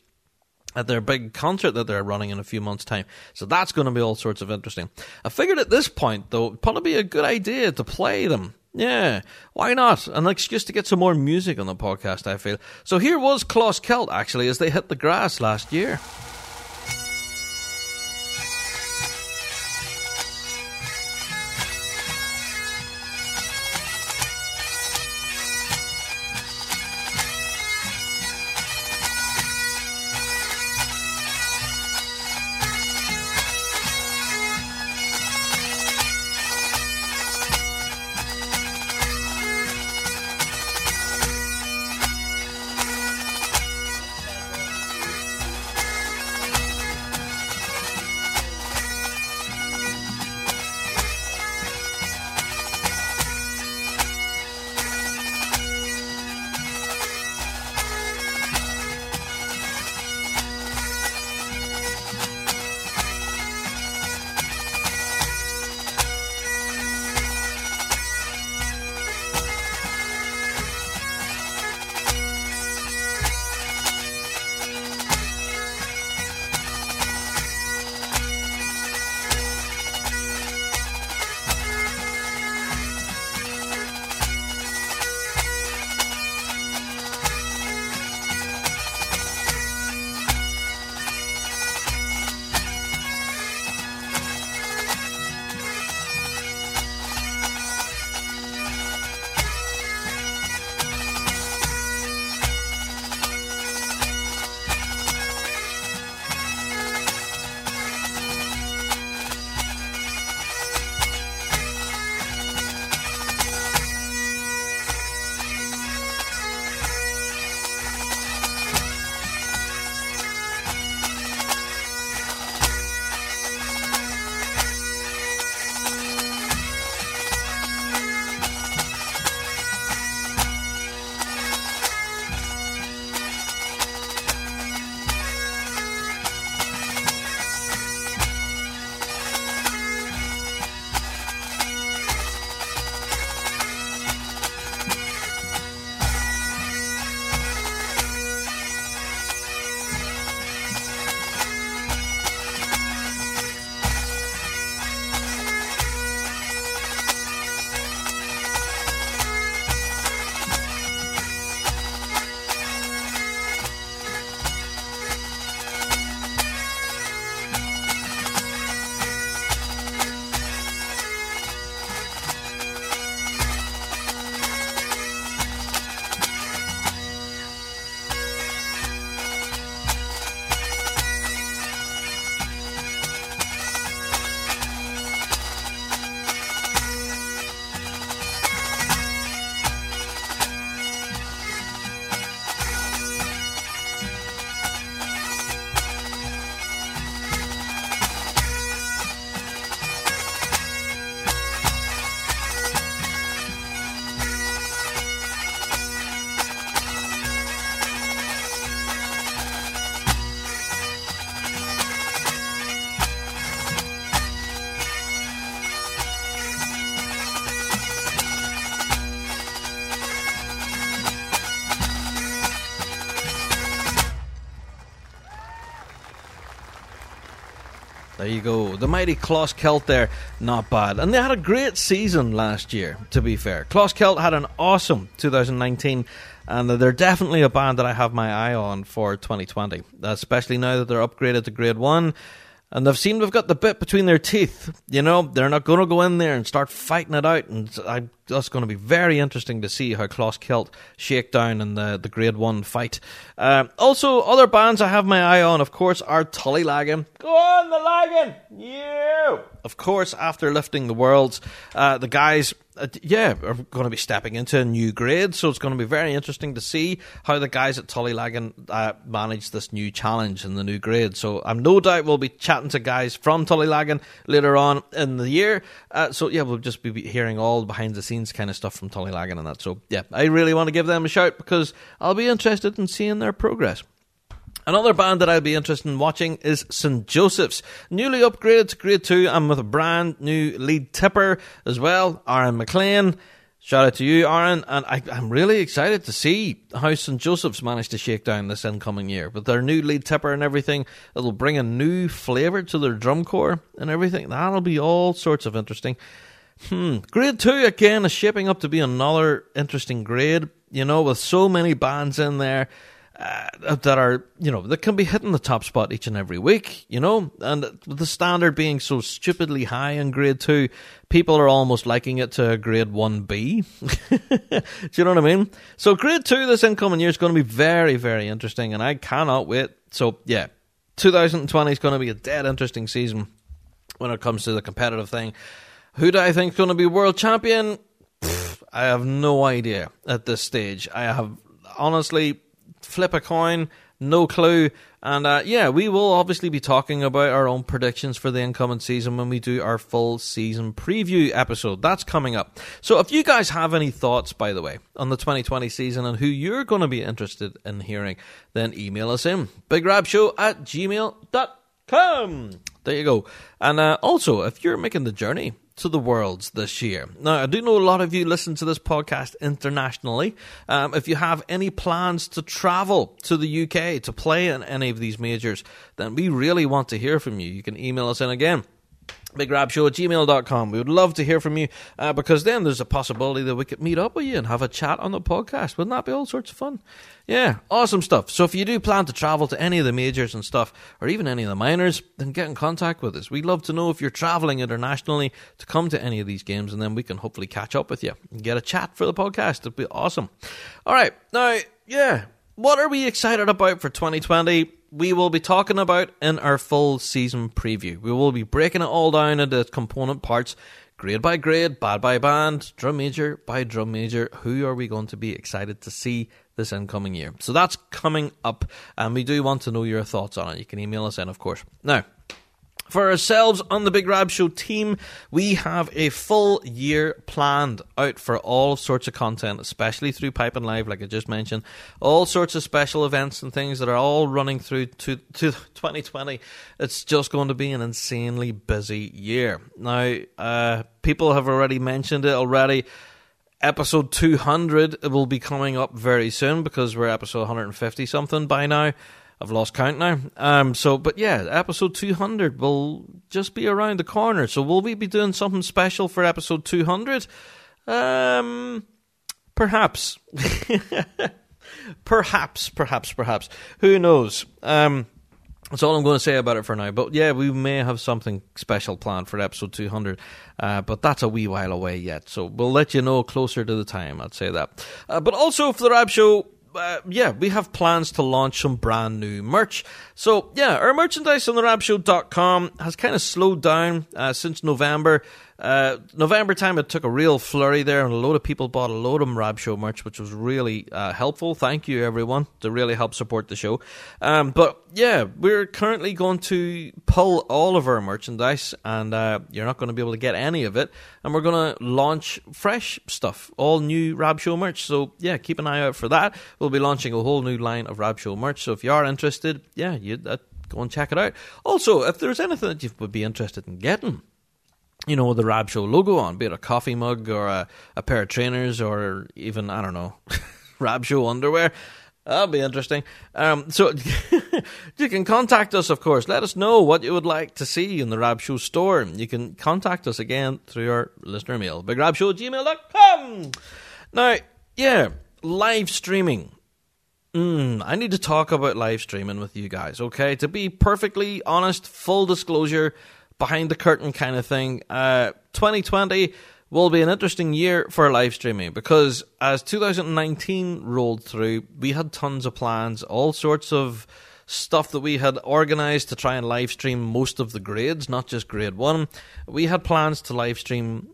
at their big concert that they're running in a few months' time. So that's going to be all sorts of interesting. I figured at this point, though, it'd probably be a good idea to play them. Yeah, why not? An excuse to get some more music on the podcast, I feel. So here was Closkelt, actually, as they hit the grass last year. You go. The mighty Closkelt there, not bad. And they had a great season last year, to be fair. Closkelt had an awesome 2019, and they're definitely a band that I have my eye on for 2020, especially now that they're upgraded to Grade 1 and they've seemed to have got the bit between their teeth. You know, they're not going to go in there and start fighting it out. And I, that's going to be very interesting to see how Closkelt shake down in the, the Grade 1 fight. Uh, also, other bands I have my eye on, of course, are Tullylagan. Go on, the Lagan! You! Of course, after lifting the worlds, uh, the guys uh, yeah, are going to be stepping into a new grade. So it's going to be very interesting to see how the guys at Tullylagan uh, manage this new challenge in the new grade. So I'm no doubt we'll be chatting to guys from Tullylagan later on in the year. Uh, so yeah, we'll just be hearing all behind the scenes kind of stuff from Tullylagan and that. So yeah, I really want to give them a shout because I'll be interested in seeing their progress. Another band that I'll be interested in watching is St. Joseph's. Newly upgraded to Grade 2 and with a brand new lead tipper as well, Aaron McLean. Shout out to you, Aaron. And I, am really excited to see how St. Joseph's managed to shake down this incoming year. With their new lead tipper and everything, it'll bring a new flavour to their drum corps and everything. That'll be all sorts of interesting. Hmm. Grade 2 again is shaping up to be another interesting grade, you know, with so many bands in there uh, that are you know that can be hitting the top spot each and every week, you know, and the standard being so stupidly high in grade two, people are almost liking it to grade one B. Do you know what I mean? So grade two this incoming year is going to be very very interesting, and I cannot wait. So yeah, 2020 is going to be a dead interesting season when it comes to the competitive thing. Who do I think is going to be world champion? Pfft, I have no idea at this stage. I have honestly flip a coin, no clue. And uh, yeah, we will obviously be talking about our own predictions for the incoming season when we do our full season preview episode. That's coming up. So if you guys have any thoughts, by the way, on the 2020 season and who you're going to be interested in hearing, then email us in bigrabshow at gmail.com. There you go. And uh, also, if you're making the journey to the Worlds this year. Now, I do know a lot of you listen to this podcast internationally. Um, if you have any plans to travel to the UK to play in any of these majors, then we really want to hear from you. You can email us in again bigrabshow at gmail.com. We would love to hear from you uh, because then there's a possibility that we could meet up with you and have a chat on the podcast. Wouldn't that be all sorts of fun? Yeah, awesome stuff. So if you do plan to travel to any of the majors and stuff, or even any of the minors, then get in contact with us. We'd love to know if you're traveling internationally to come to any of these games, and then we can hopefully catch up with you and get a chat for the podcast. It'd be awesome. All right, now, yeah, what are we excited about for 2020? We will be talking about in our full season preview. We will be breaking it all down into component parts, grade by grade, band by band, drum major by drum major. Who are we going to be excited to see this incoming year? So that's coming up, and we do want to know your thoughts on it. You can email us in, of course. Now, for ourselves on the Big Rab Show team, we have a full year planned out for all sorts of content, especially through Piping Live, like I just mentioned. All sorts of special events and things that are all running through to, to 2020. It's just going to be an insanely busy year. Now, uh, people have already mentioned it already episode 200 will be coming up very soon because we're episode 150 something by now. I've lost count now. Um, so, but yeah, episode 200 will just be around the corner. So, will we be doing something special for episode 200? Um, perhaps. perhaps, perhaps, perhaps. Who knows? Um, that's all I'm going to say about it for now. But yeah, we may have something special planned for episode 200, uh, but that's a wee while away yet. So we'll let you know closer to the time. I'd say that. Uh, but also for the Rab Show, uh, yeah, we have plans to launch some brand new merch. So, yeah, our merchandise on the rabshow.com has kind of slowed down uh, since November. Uh, November time, it took a real flurry there, and a load of people bought a load of Rab Show merch, which was really uh, helpful. Thank you, everyone, to really help support the show. Um, but yeah, we're currently going to pull all of our merchandise, and uh, you're not going to be able to get any of it. And we're going to launch fresh stuff, all new Rab Show merch. So yeah, keep an eye out for that. We'll be launching a whole new line of Rab Show merch. So if you are interested, yeah, you uh, go and check it out. Also, if there's anything that you would be interested in getting you know, the Rab Show logo on, be it a coffee mug or a, a pair of trainers or even, I don't know, Rab Show underwear. That'll be interesting. Um, so you can contact us, of course. Let us know what you would like to see in the Rab Show store. You can contact us again through our listener mail, bigrabshow gmail.com. Now, yeah, live streaming. Mm, I need to talk about live streaming with you guys, okay? To be perfectly honest, full disclosure, behind the curtain kind of thing. Uh, 2020 will be an interesting year for live streaming because as 2019 rolled through, we had tons of plans, all sorts of stuff that we had organized to try and live stream most of the grades, not just grade one. We had plans to live stream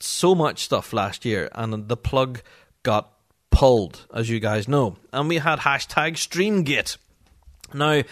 so much stuff last year, and the plug got pulled, as you guys know. And we had hashtag StreamGate. Now,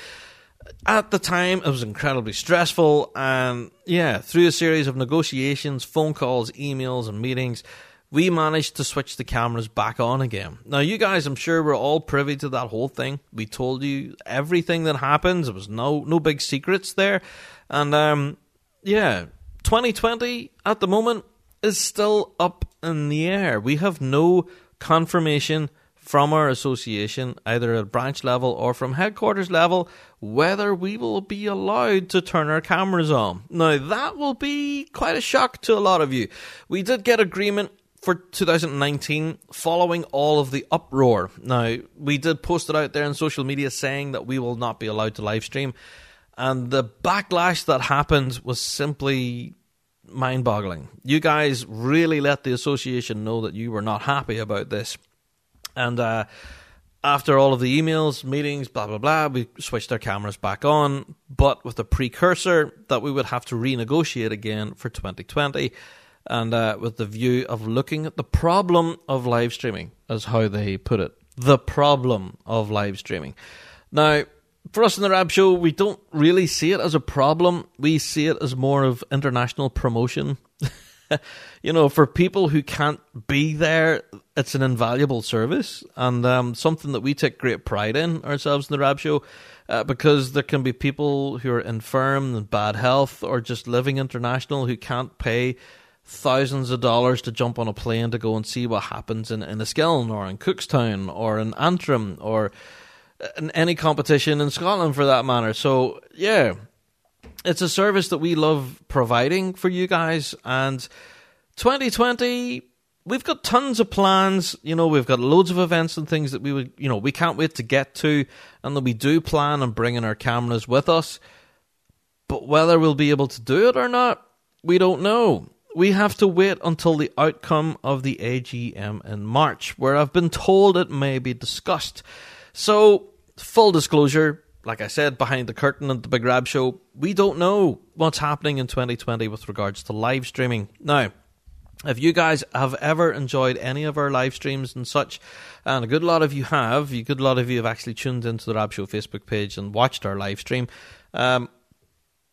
at the time, it was incredibly stressful, and yeah, through a series of negotiations, phone calls, emails, and meetings, we managed to switch the cameras back on again. Now, you guys, I'm sure, were all privy to that whole thing. We told you everything that happens. There was no no big secrets there, and um, yeah, 2020 at the moment is still up in the air. We have no confirmation from our association, either at branch level or from headquarters level, whether we will be allowed to turn our cameras on. Now, that will be quite a shock to a lot of you. We did get agreement for 2019 following all of the uproar. Now, we did post it out there on social media saying that we will not be allowed to live stream. And the backlash that happened was simply mind boggling. You guys really let the association know that you were not happy about this. And uh, after all of the emails, meetings, blah, blah, blah, we switched our cameras back on, but with the precursor that we would have to renegotiate again for 2020. And uh, with the view of looking at the problem of live streaming, as how they put it. The problem of live streaming. Now, for us in the Rab Show, we don't really see it as a problem. We see it as more of international promotion. you know, for people who can't be there, it's an invaluable service and um, something that we take great pride in ourselves in the Rab Show. Uh, because there can be people who are infirm and bad health or just living international who can't pay thousands of dollars to jump on a plane to go and see what happens in, in Enniskillen or in Cookstown or in Antrim or in any competition in Scotland for that matter. So, yeah, it's a service that we love providing for you guys. And 2020, we've got tons of plans. You know, we've got loads of events and things that we would, you know, we can't wait to get to. And that we do plan on bringing our cameras with us. But whether we'll be able to do it or not, we don't know. We have to wait until the outcome of the AGM in March, where I've been told it may be discussed. So, full disclosure, like I said, behind the curtain at the Big Rab Show, we don't know what's happening in 2020 with regards to live streaming. Now, if you guys have ever enjoyed any of our live streams and such, and a good lot of you have, a good lot of you have actually tuned into the Rab Show Facebook page and watched our live stream, um,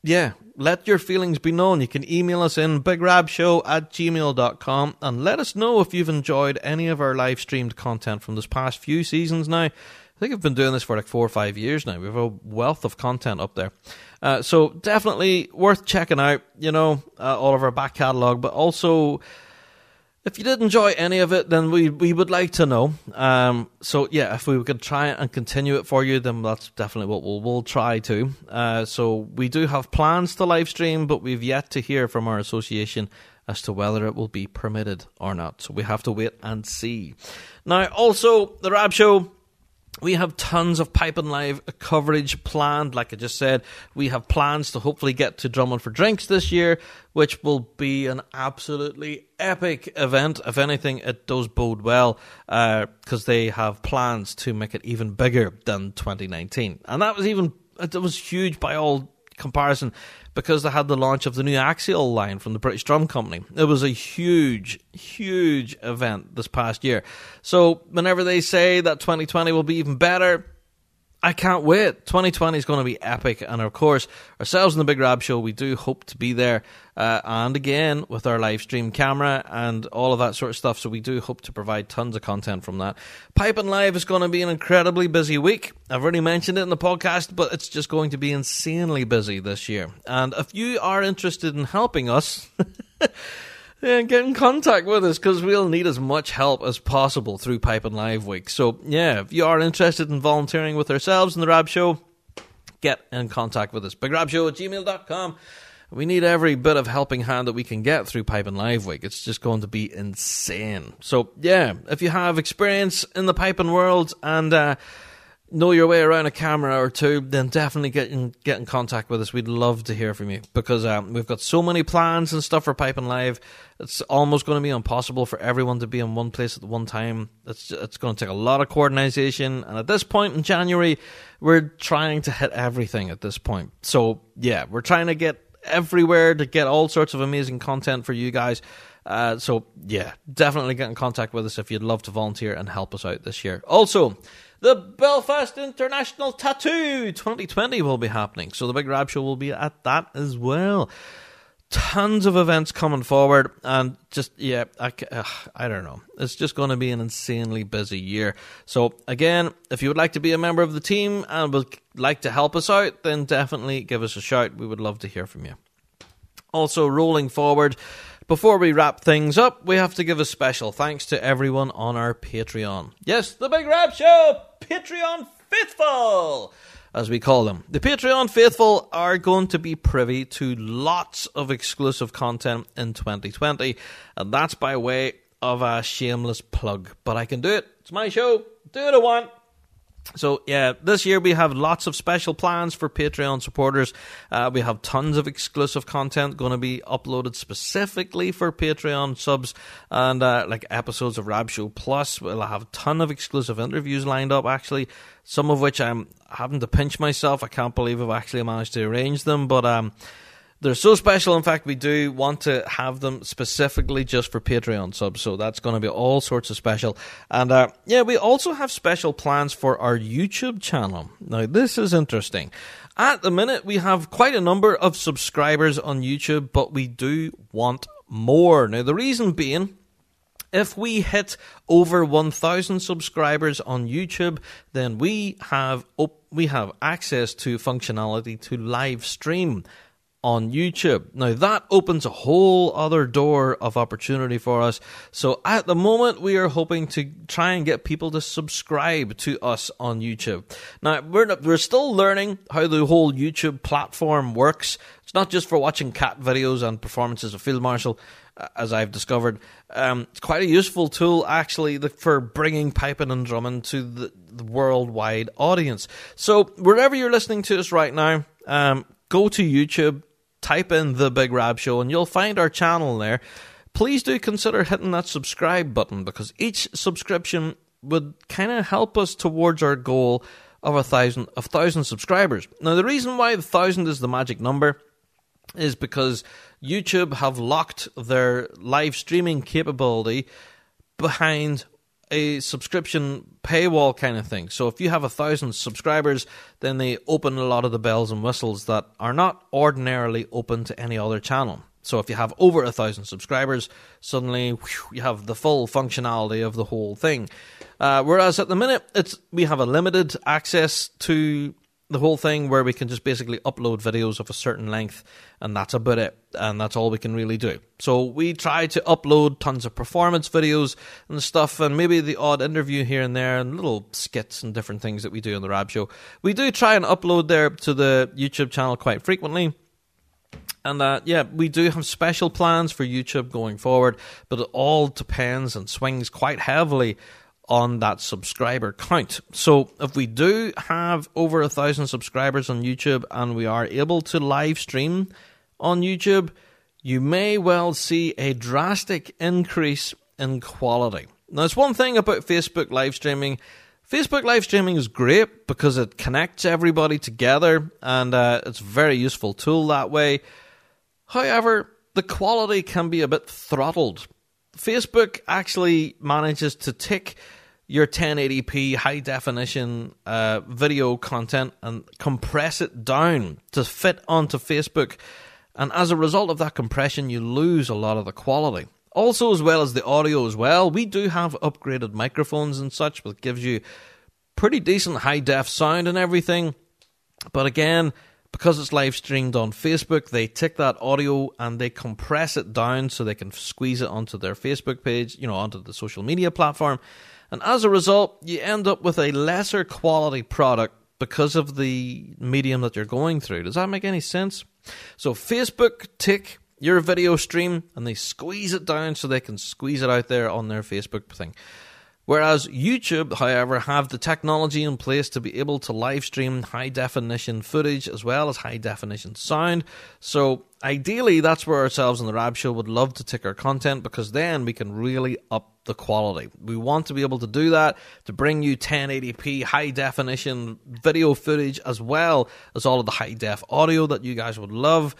yeah, let your feelings be known. You can email us in bigrabshow at gmail.com and let us know if you've enjoyed any of our live streamed content from this past few seasons now. I think I've been doing this for like four or five years now. We have a wealth of content up there. Uh, so definitely worth checking out, you know, uh, all of our back catalogue, but also if you did enjoy any of it, then we we would like to know. Um, so yeah, if we could try and continue it for you, then that's definitely what we'll we'll try to. Uh, so we do have plans to live stream, but we've yet to hear from our association as to whether it will be permitted or not. So we have to wait and see. Now, also the Rab Show we have tons of Piping Live coverage planned. Like I just said, we have plans to hopefully get to Drumming for Drinks this year, which will be an absolutely epic event. If anything, it does bode well because uh, they have plans to make it even bigger than 2019. And that was even, it was huge by all comparison because they had the launch of the new Axial line from the British Drum Company. It was a huge, huge event this past year. So whenever they say that 2020 will be even better, I can't wait. 2020 is going to be epic. And of course, ourselves in the Big Rab Show, we do hope to be there. Uh, and again, with our live stream camera and all of that sort of stuff. So we do hope to provide tons of content from that. Piping Live is going to be an incredibly busy week. I've already mentioned it in the podcast, but it's just going to be insanely busy this year. And if you are interested in helping us, Yeah, get in contact with us because we'll need as much help as possible through Piping Live Week. So, yeah, if you are interested in volunteering with ourselves in the Rab Show, get in contact with us. BigRabShow at gmail.com. We need every bit of helping hand that we can get through Piping Live Week. It's just going to be insane. So, yeah, if you have experience in the piping world and uh, know your way around a camera or two, then definitely get in, get in contact with us. We'd love to hear from you because um, we've got so many plans and stuff for Piping Live. It's almost going to be impossible for everyone to be in one place at one time. It's it's going to take a lot of coordination, and at this point in January, we're trying to hit everything. At this point, so yeah, we're trying to get everywhere to get all sorts of amazing content for you guys. Uh, so yeah, definitely get in contact with us if you'd love to volunteer and help us out this year. Also, the Belfast International Tattoo 2020 will be happening, so the Big Rab Show will be at that as well. Tons of events coming forward, and just yeah, I, uh, I don't know. It's just going to be an insanely busy year. So again, if you would like to be a member of the team and would like to help us out, then definitely give us a shout. We would love to hear from you. Also, rolling forward, before we wrap things up, we have to give a special thanks to everyone on our Patreon. Yes, the Big Rab Show Patreon Faithful, as we call them. The Patreon Faithful are going to be privy to lots of exclusive content in 2020, and that's by way of a shameless plug. But I can do it. It's my show. Do what I want. So yeah, this year we have lots of special plans for Patreon supporters. Uh, we have tons of exclusive content going to be uploaded specifically for Patreon subs, and uh, like episodes of Rab Show Plus. We'll have a ton of exclusive interviews lined up. Actually, some of which I'm having to pinch myself. I can't believe I've actually managed to arrange them, but um, they're so special. In fact, we do want to have them specifically just for Patreon subs. So that's going to be all sorts of special. And uh, yeah, we also have special plans for our YouTube channel. Now, this is interesting. At the minute, we have quite a number of subscribers on YouTube, but we do want more. Now, the reason being, if we hit over 1000 subscribers on YouTube, then we have op- we have access to functionality to live stream on YouTube. Now that opens a whole other door of opportunity for us. So at the moment we are hoping to try and get people to subscribe to us on YouTube. Now we're we're still learning how the whole YouTube platform works. It's not just for watching cat videos and performances of Field Marshal. uh, As I've discovered, um, it's quite a useful tool actually for bringing piping and drumming to the, the worldwide audience. So wherever you're listening to us right now, um, go to YouTube, type in the Big Rab Show, and you'll find our channel there. Please do consider hitting that subscribe button because each subscription would kind of help us towards our goal of a thousand of thousand subscribers. Now, the reason why the thousand is the magic number is because YouTube have locked their live streaming capability behind a subscription paywall kind of thing. So if you have a thousand subscribers, then they open a lot of the bells and whistles that are not ordinarily open to any other channel. So if you have over a thousand subscribers, suddenly whew, you have the full functionality of the whole thing. Uh, whereas at the minute, it's we have a limited access to the whole thing where we can just basically upload videos of a certain length and that's about it and that's all we can really do. So we try to upload tons of performance videos and stuff and maybe the odd interview here and there and little skits and different things that we do on the rab show. We do try and upload there to the youtube channel quite frequently. And uh, yeah, we do have special plans for YouTube going forward, but it all depends and swings quite heavily on that subscriber count. So if we do have over a thousand subscribers on YouTube and we are able to live stream on YouTube, you may well see a drastic increase in quality. Now, it's one thing about Facebook live streaming. Facebook live streaming is great because it connects everybody together and uh, it's a very useful tool that way. However, the quality can be a bit throttled. Facebook actually manages to take your 1080p high definition uh, video content and compress it down to fit onto Facebook. And as a result of that compression, you lose a lot of the quality. Also, as well as the audio as well, we do have upgraded microphones and such, which gives you pretty decent high def sound and everything. But again, because it's live streamed on Facebook, they take that audio and they compress it down so they can squeeze it onto their Facebook page, you know, onto the social media platform. And as a result, you end up with a lesser quality product because of the medium that you're going through. Does that make any sense? So Facebook take your video stream and they squeeze it down so they can squeeze it out there on their Facebook thing. Whereas YouTube, however, have the technology in place to be able to live stream high definition footage as well as high definition sound. So ideally, that's where ourselves in the Rab Show would love to take our content because then we can really up the quality. We want to be able to do that to bring you 1080p high definition video footage as well as all of the high def audio that you guys would love.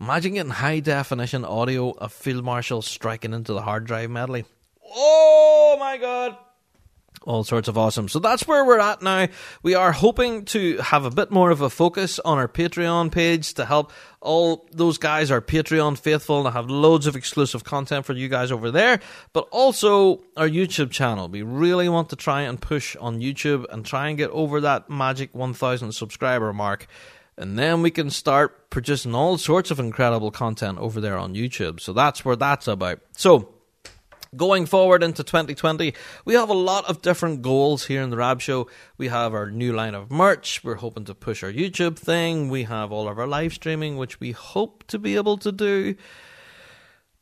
Imagine getting high definition audio of Field Marshal striking into the hard drive medley. Oh my god! All sorts of awesome. So that's where we're at now. We are hoping to have a bit more of a focus on our Patreon page to help all those guys, our Patreon faithful, and I have loads of exclusive content for you guys over there, but also our YouTube channel. We really want to try and push on YouTube and try and get over that magic 1000 subscriber mark. And then we can start producing all sorts of incredible content over there on YouTube. So that's where that's about. So, Going forward into 2020, we have a lot of different goals here in the Rab Show. We have our new line of merch. We're hoping to push our YouTube thing. We have all of our live streaming, which we hope to be able to do.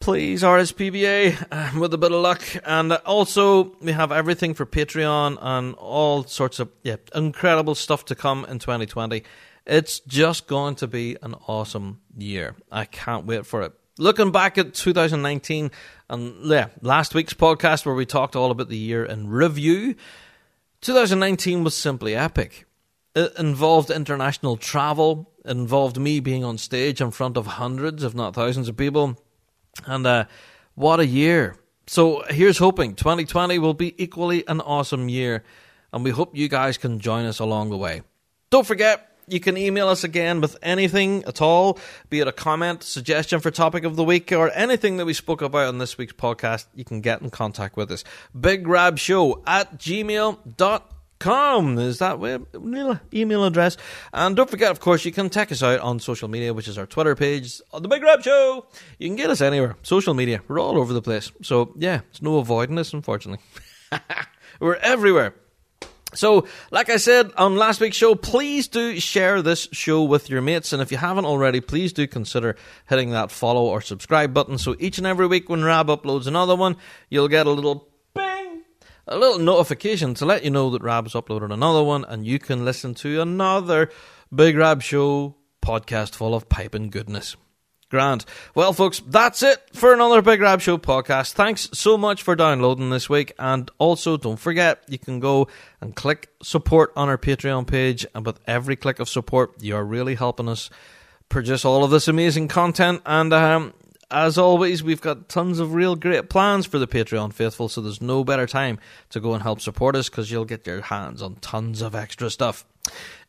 Please, RSPBA, with a bit of luck. And also, we have everything for Patreon and all sorts of yeah, incredible stuff to come in 2020. It's just going to be an awesome year. I can't wait for it. Looking back at 2019 and yeah, last week's podcast where we talked all about the year in review, 2019 was simply epic. It involved international travel, it involved me being on stage in front of hundreds, if not thousands of people. And uh, what a year. So here's hoping 2020 will be equally an awesome year, and we hope you guys can join us along the way. Don't forget, you can email us again with anything at all, be it a comment, suggestion for topic of the week, or anything that we spoke about on this week's podcast. You can get in contact with us. Big Rab Show at gmail.com is that web email address. And don't forget, of course, you can check us out on social media, which is our Twitter page, the Big Rab Show. You can get us anywhere. Social media, we're all over the place. So, yeah, it's no avoiding this, unfortunately. we're everywhere. So, like I said on last week's show, please do share this show with your mates. And if you haven't already, please do consider hitting that follow or subscribe button. So each and every week when Rab uploads another one, you'll get a little bing, a little notification to let you know that Rab's uploaded another one and you can listen to another Big Rab Show podcast full of piping goodness. Grand. Well, folks, that's it for another Big Rab Show podcast. Thanks so much for downloading this week. And also, don't forget, you can go and click support on our Patreon page. And with every click of support, you are really helping us produce all of this amazing content. And um, as always, we've got tons of real great plans for the Patreon faithful. So there's no better time to go and help support us because you'll get your hands on tons of extra stuff.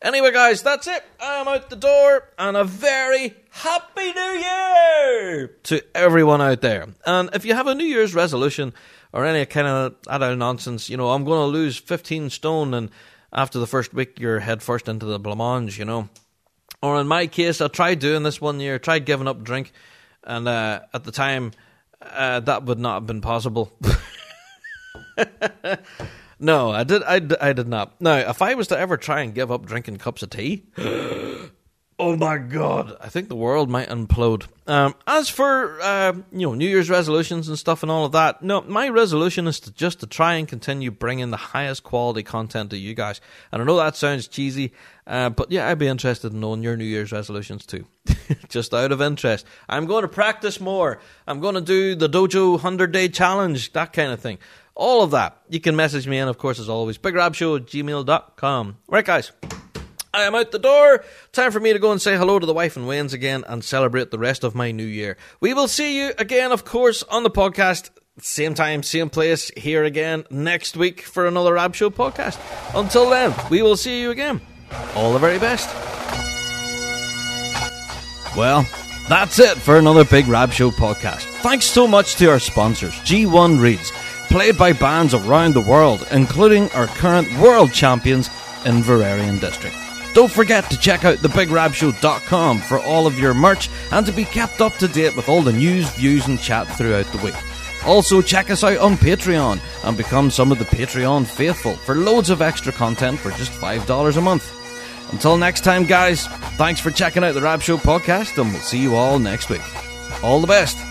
Anyway, guys, that's it. I'm out the door, and a very happy New Year to everyone out there. And if you have a New Year's resolution or any kind of adult nonsense, you know, I'm going to lose 15 stone, and after the first week, you're head first into the blancmange, you know. Or in my case, I tried doing this one year, tried giving up drink, and uh, at the time, uh, that would not have been possible. No, I did. I, I did not. Now, if I was to ever try and give up drinking cups of tea, oh my god, I think the world might implode. Um, as for uh, you know New Year's resolutions and stuff and all of that, no, my resolution is to just to try and continue bringing the highest quality content to you guys. And I know that sounds cheesy, uh, but yeah, I'd be interested in knowing your New Year's resolutions too. just out of interest, I'm going to practice more. I'm going to do the Dojo Hundred Day Challenge, that kind of thing all of that. You can message me and of course, as always, bigrabshow at gmail.com. Right, guys. I am out the door. Time for me to go and say hello to the wife and Wayne's again and celebrate the rest of my new year. We will see you again, of course, on the podcast. Same time, same place, here again next week for another Rab Show podcast. Until then, we will see you again. All the very best. Well, that's it for another Big Rab Show podcast. Thanks so much to our sponsors, G1 Reeds played by bands around the world, including our current world champions Inveraray and District. Don't forget to check out thebigrabshow.com for all of your merch and to be kept up to date with all the news, views, and chat throughout the week. Also, check us out on Patreon and become some of the Patreon faithful for loads of extra content for just $5 a month. Until next time, guys, thanks for checking out the Rab Show podcast, and we'll see you all next week. All the best.